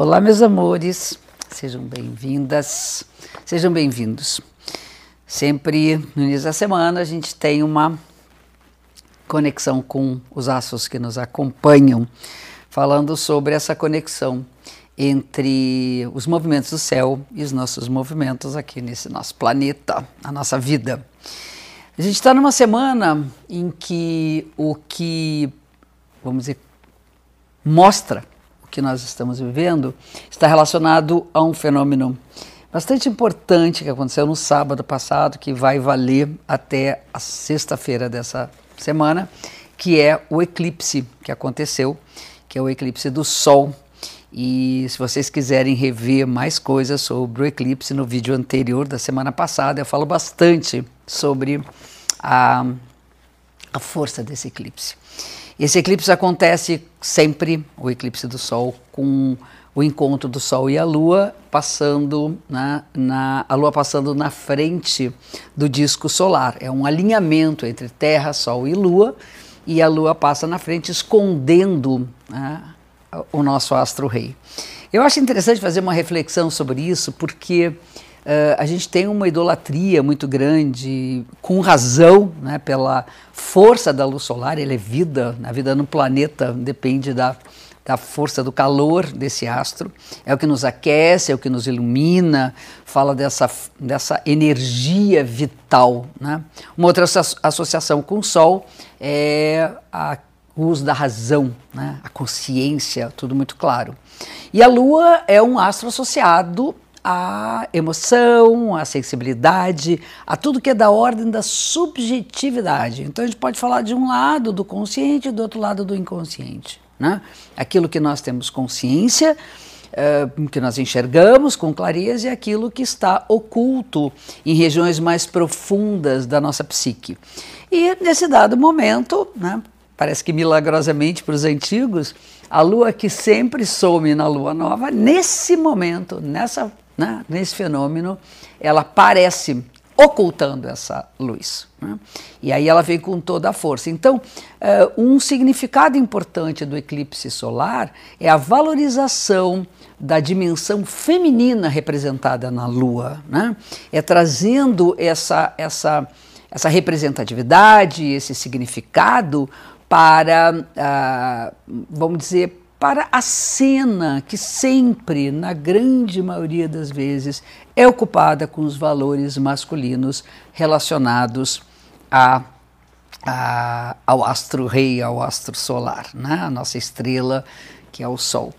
Olá, meus amores, sejam bem-vindas, sejam bem-vindos. Sempre no início da semana a gente tem uma conexão com os astros que nos acompanham, falando sobre essa conexão entre os movimentos do céu e os nossos movimentos aqui nesse nosso planeta, a nossa vida. A gente está numa semana em que o que, vamos dizer, mostra que nós estamos vivendo está relacionado a um fenômeno bastante importante que aconteceu no sábado passado, que vai valer até a sexta-feira dessa semana, que é o eclipse que aconteceu, que é o eclipse do Sol. E se vocês quiserem rever mais coisas sobre o eclipse, no vídeo anterior da semana passada, eu falo bastante sobre a, a força desse eclipse. Esse eclipse acontece sempre, o eclipse do Sol, com o encontro do Sol e a Lua passando na, na, a Lua passando na frente do disco solar. É um alinhamento entre Terra, Sol e Lua, e a Lua passa na frente escondendo né, o nosso astro-rei. Eu acho interessante fazer uma reflexão sobre isso, porque Uh, a gente tem uma idolatria muito grande, com razão, né, pela força da luz solar, ele é vida, a vida no planeta depende da, da força do calor desse astro, é o que nos aquece, é o que nos ilumina, fala dessa, dessa energia vital. Né? Uma outra associação com o Sol é a uso da razão, né? a consciência, tudo muito claro. E a Lua é um astro associado a emoção, a sensibilidade, a tudo que é da ordem da subjetividade. Então a gente pode falar de um lado do consciente e do outro lado do inconsciente. Né? Aquilo que nós temos consciência, uh, que nós enxergamos com clareza, e aquilo que está oculto em regiões mais profundas da nossa psique. E nesse dado momento, né, parece que milagrosamente para os antigos, a lua que sempre some na lua nova, nesse momento, nessa né, nesse fenômeno, ela parece ocultando essa luz. Né? E aí ela vem com toda a força. Então, uh, um significado importante do eclipse solar é a valorização da dimensão feminina representada na Lua. Né? É trazendo essa, essa, essa representatividade, esse significado para, uh, vamos dizer, para a cena que sempre, na grande maioria das vezes, é ocupada com os valores masculinos relacionados a, a, ao astro-rei, ao astro solar, né? a nossa estrela, que é o Sol.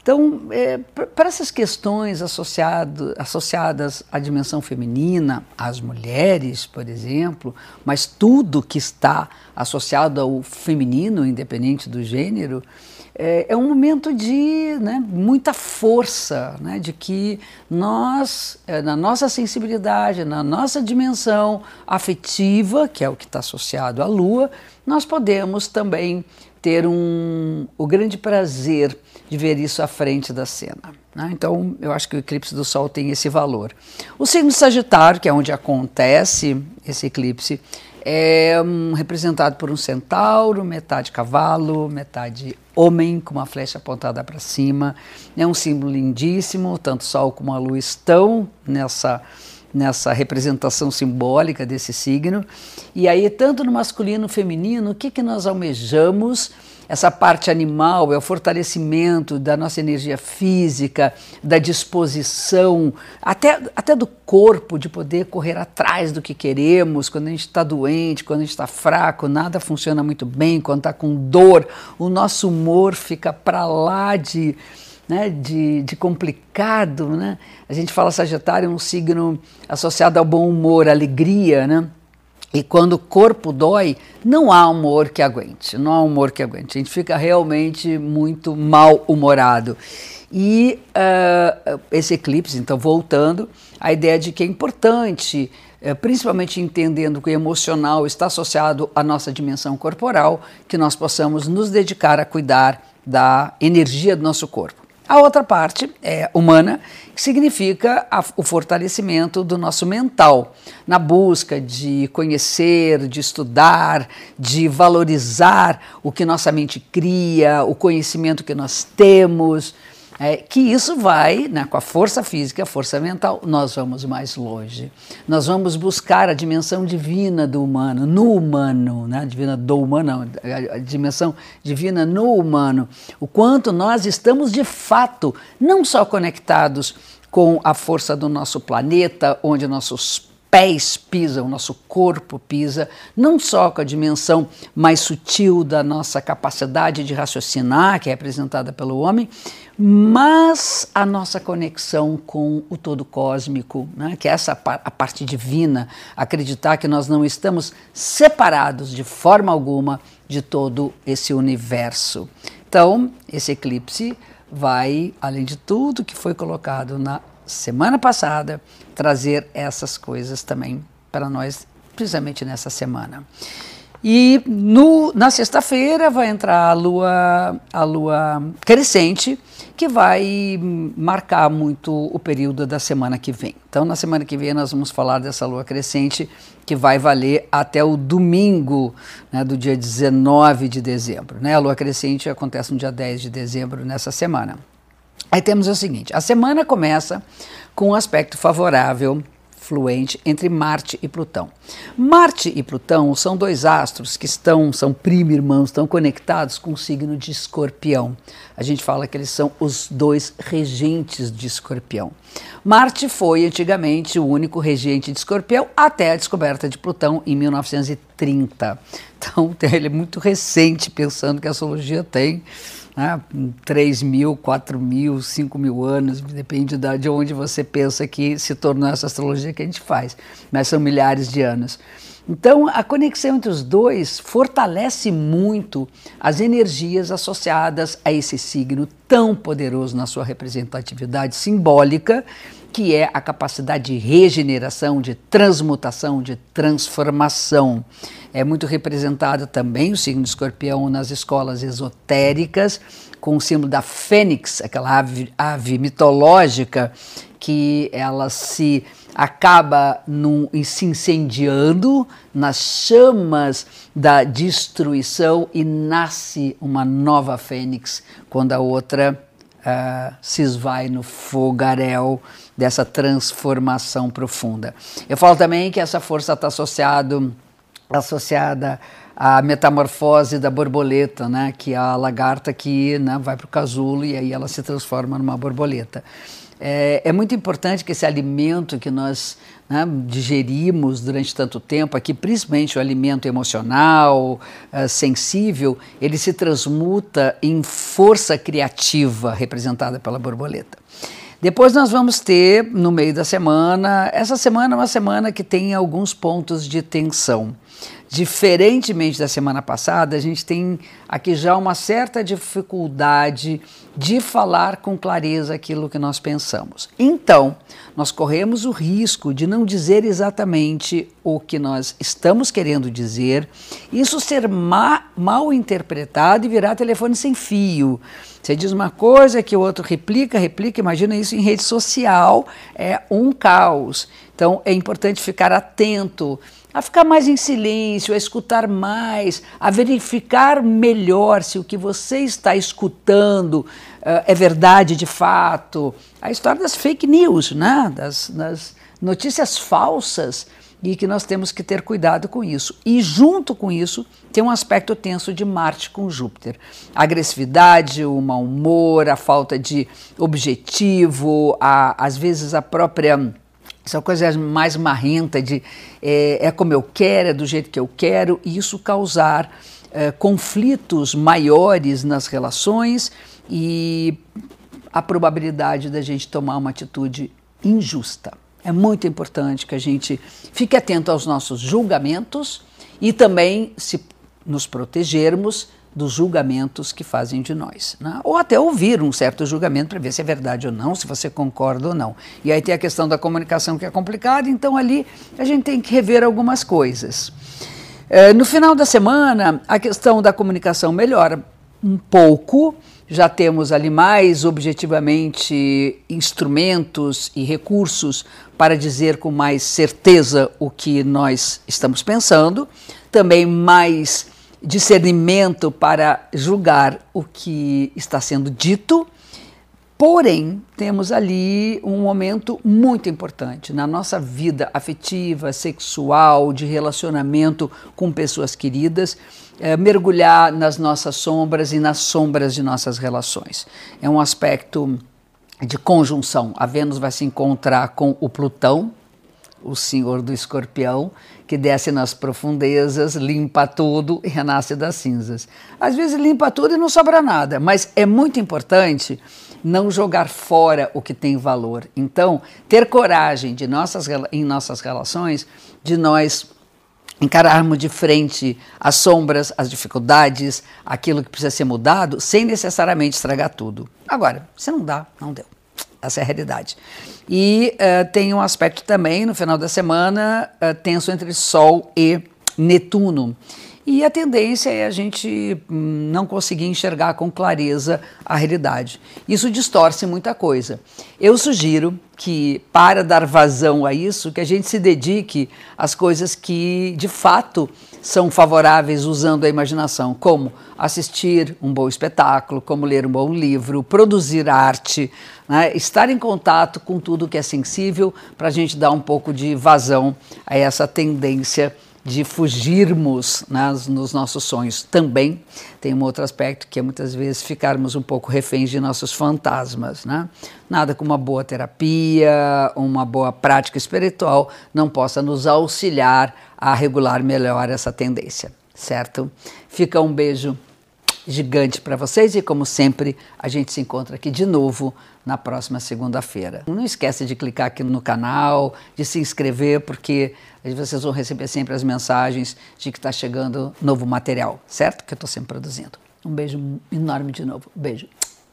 Então, é, para essas questões associado, associadas à dimensão feminina, às mulheres, por exemplo, mas tudo que está associado ao feminino, independente do gênero, é, é um momento de né, muita força, né, de que nós, é, na nossa sensibilidade, na nossa dimensão afetiva, que é o que está associado à Lua, nós podemos também ter um, o grande prazer de ver isso à frente da cena. Né? Então, eu acho que o eclipse do Sol tem esse valor. O signo Sagitário, que é onde acontece esse eclipse, é um, representado por um centauro, metade cavalo, metade homem, com uma flecha apontada para cima. É um símbolo lindíssimo, tanto o Sol como a Lua estão nessa nessa representação simbólica desse signo. E aí, tanto no masculino no feminino, o que, que nós almejamos? Essa parte animal, é o fortalecimento da nossa energia física, da disposição, até, até do corpo, de poder correr atrás do que queremos. Quando a gente está doente, quando a gente está fraco, nada funciona muito bem, quando está com dor, o nosso humor fica para lá de. Né, de, de, complicado, né? A gente fala Sagitário é um signo associado ao bom humor, alegria, né? E quando o corpo dói, não há humor que aguente, não há humor que aguente. A gente fica realmente muito mal-humorado. E uh, esse eclipse, então, voltando, a ideia de que é importante, uh, principalmente entendendo que o emocional está associado à nossa dimensão corporal, que nós possamos nos dedicar a cuidar da energia do nosso corpo. A outra parte é humana, que significa a, o fortalecimento do nosso mental, na busca de conhecer, de estudar, de valorizar o que nossa mente cria, o conhecimento que nós temos, é que isso vai, né, com a força física, a força mental, nós vamos mais longe. Nós vamos buscar a dimensão divina do humano, no humano, né, divina do humano, a, a dimensão divina no humano. O quanto nós estamos de fato não só conectados com a força do nosso planeta, onde nossos pés pisam, nosso corpo pisa, não só com a dimensão mais sutil da nossa capacidade de raciocinar, que é representada pelo homem, mas a nossa conexão com o todo cósmico, né, que é essa a parte divina, acreditar que nós não estamos separados de forma alguma de todo esse universo. Então, esse eclipse vai, além de tudo que foi colocado na semana passada, trazer essas coisas também para nós, precisamente nessa semana. E no, na sexta-feira vai entrar a lua, a lua crescente, que vai marcar muito o período da semana que vem. Então, na semana que vem, nós vamos falar dessa lua crescente, que vai valer até o domingo né, do dia 19 de dezembro. Né? A lua crescente acontece no dia 10 de dezembro, nessa semana. Aí temos o seguinte: a semana começa com um aspecto favorável, fluente, entre Marte e Plutão. Marte e Plutão são dois astros que estão, são primo irmãos, estão conectados com o signo de Escorpião. A gente fala que eles são os dois regentes de Escorpião. Marte foi antigamente o único regente de Escorpião até a descoberta de Plutão em 1930. Então, ele é muito recente, pensando que a astrologia tem né, 3 mil, 4 mil, 5 mil anos, depende de onde você pensa que se tornou essa astrologia que a gente faz, mas são milhares de anos. Então, a conexão entre os dois fortalece muito as energias associadas a esse signo tão poderoso na sua representatividade simbólica, que é a capacidade de regeneração, de transmutação, de transformação. É muito representado também o signo de escorpião nas escolas esotéricas, com o símbolo da fênix, aquela ave, ave mitológica que ela se acaba num, se incendiando nas chamas da destruição e nasce uma nova fênix quando a outra uh, se esvai no fogaréu dessa transformação profunda. Eu falo também que essa força está associado, associada à metamorfose da borboleta, né, que é a lagarta que né, vai para o casulo e aí ela se transforma numa borboleta. É, é, muito importante que esse alimento que nós né, digerimos durante tanto tempo, aqui principalmente o alimento emocional, uh, sensível, ele se transmuta em força criativa representada pela borboleta. Depois nós vamos ter, no meio da semana, essa semana é uma semana que tem alguns pontos de tensão. Diferentemente da semana passada, a gente tem aqui já uma certa dificuldade de falar com clareza aquilo que nós pensamos. Então, nós corremos o risco de não dizer exatamente o que nós estamos querendo dizer, isso ser ma mal interpretado e virar telefone sem fio. Você diz uma coisa que o outro replica, replica, imagina isso em rede social, é um caos. Então, é importante ficar atento a ficar mais em silêncio, a escutar mais, a verificar melhor se o que você está escutando uh, é verdade de fato. A história das fake news, né? das, das notícias falsas e que nós temos que ter cuidado com isso. E junto com isso, tem um aspecto tenso de Marte com Júpiter. A agressividade, o mau humor, a falta de objetivo, a, às vezes a própria essa coisa mais marrenta de é, é, como eu quero, é do jeito que eu quero, e isso causar é, conflitos maiores nas relações e a probabilidade da gente tomar uma atitude injusta. É muito importante que a gente fique atento aos nossos julgamentos e também se nos protegermos dos julgamentos que fazem de nós. Né? Ou até ouvir um certo julgamento para ver se é verdade ou não, se você concorda ou não. E aí tem a questão da comunicação que é complicada, então ali a gente tem que rever algumas coisas. É, no final da semana, a questão da comunicação melhora um pouco, já temos ali mais objetivamente instrumentos e recursos para dizer com mais certeza o que nós estamos pensando, também mais discernimento para julgar o que está sendo dito. Porém, temos ali um momento muito importante na nossa vida afetiva, sexual, de relacionamento com pessoas queridas, é, mergulhar nas nossas sombras e nas sombras de nossas relações. É um aspecto de conjunção. A Vênus vai se encontrar com o Plutão, o senhor do escorpião, que desce nas profundezas, limpa tudo e renasce das cinzas. Às vezes limpa tudo e não sobra nada, mas é muito importante não jogar fora o que tem valor. Então, ter coragem de nossas, em nossas relações, de nós encararmos de frente as sombras, as dificuldades, aquilo que precisa ser mudado, sem necessariamente estragar tudo. Agora, se não dá, não deu. Essa é a realidade. E uh, tem um aspecto também, no final da semana, uh, tenso entre Sol e Netuno. E a tendência é a gente hum, não conseguir enxergar com clareza a realidade. Isso distorce muita coisa. Eu sugiro que, para dar vazão a isso, que a gente se dedique às coisas que, de fato, são favoráveis usando a imaginação, como assistir um bom espetáculo, como ler um bom livro, produzir arte, né? estar em contato com tudo que é sensível, para a gente dar um pouco de vazão a essa tendência de fugirmos nas, nos nossos sonhos. Também tem um outro aspecto que é muitas vezes ficarmos um pouco reféns de nossos fantasmas. Né? Nada como uma boa terapia, uma boa prática espiritual não possa nos auxiliar a regular melhor essa tendência, certo? Fica um beijo gigante para vocês e como sempre a gente se encontra aqui de novo na próxima segunda-feira. Não esquece de clicar aqui no canal, de se inscrever porque vocês vão receber sempre as mensagens de que está chegando novo material, certo? Que eu estou sempre produzindo. Um beijo enorme de novo. Beijo.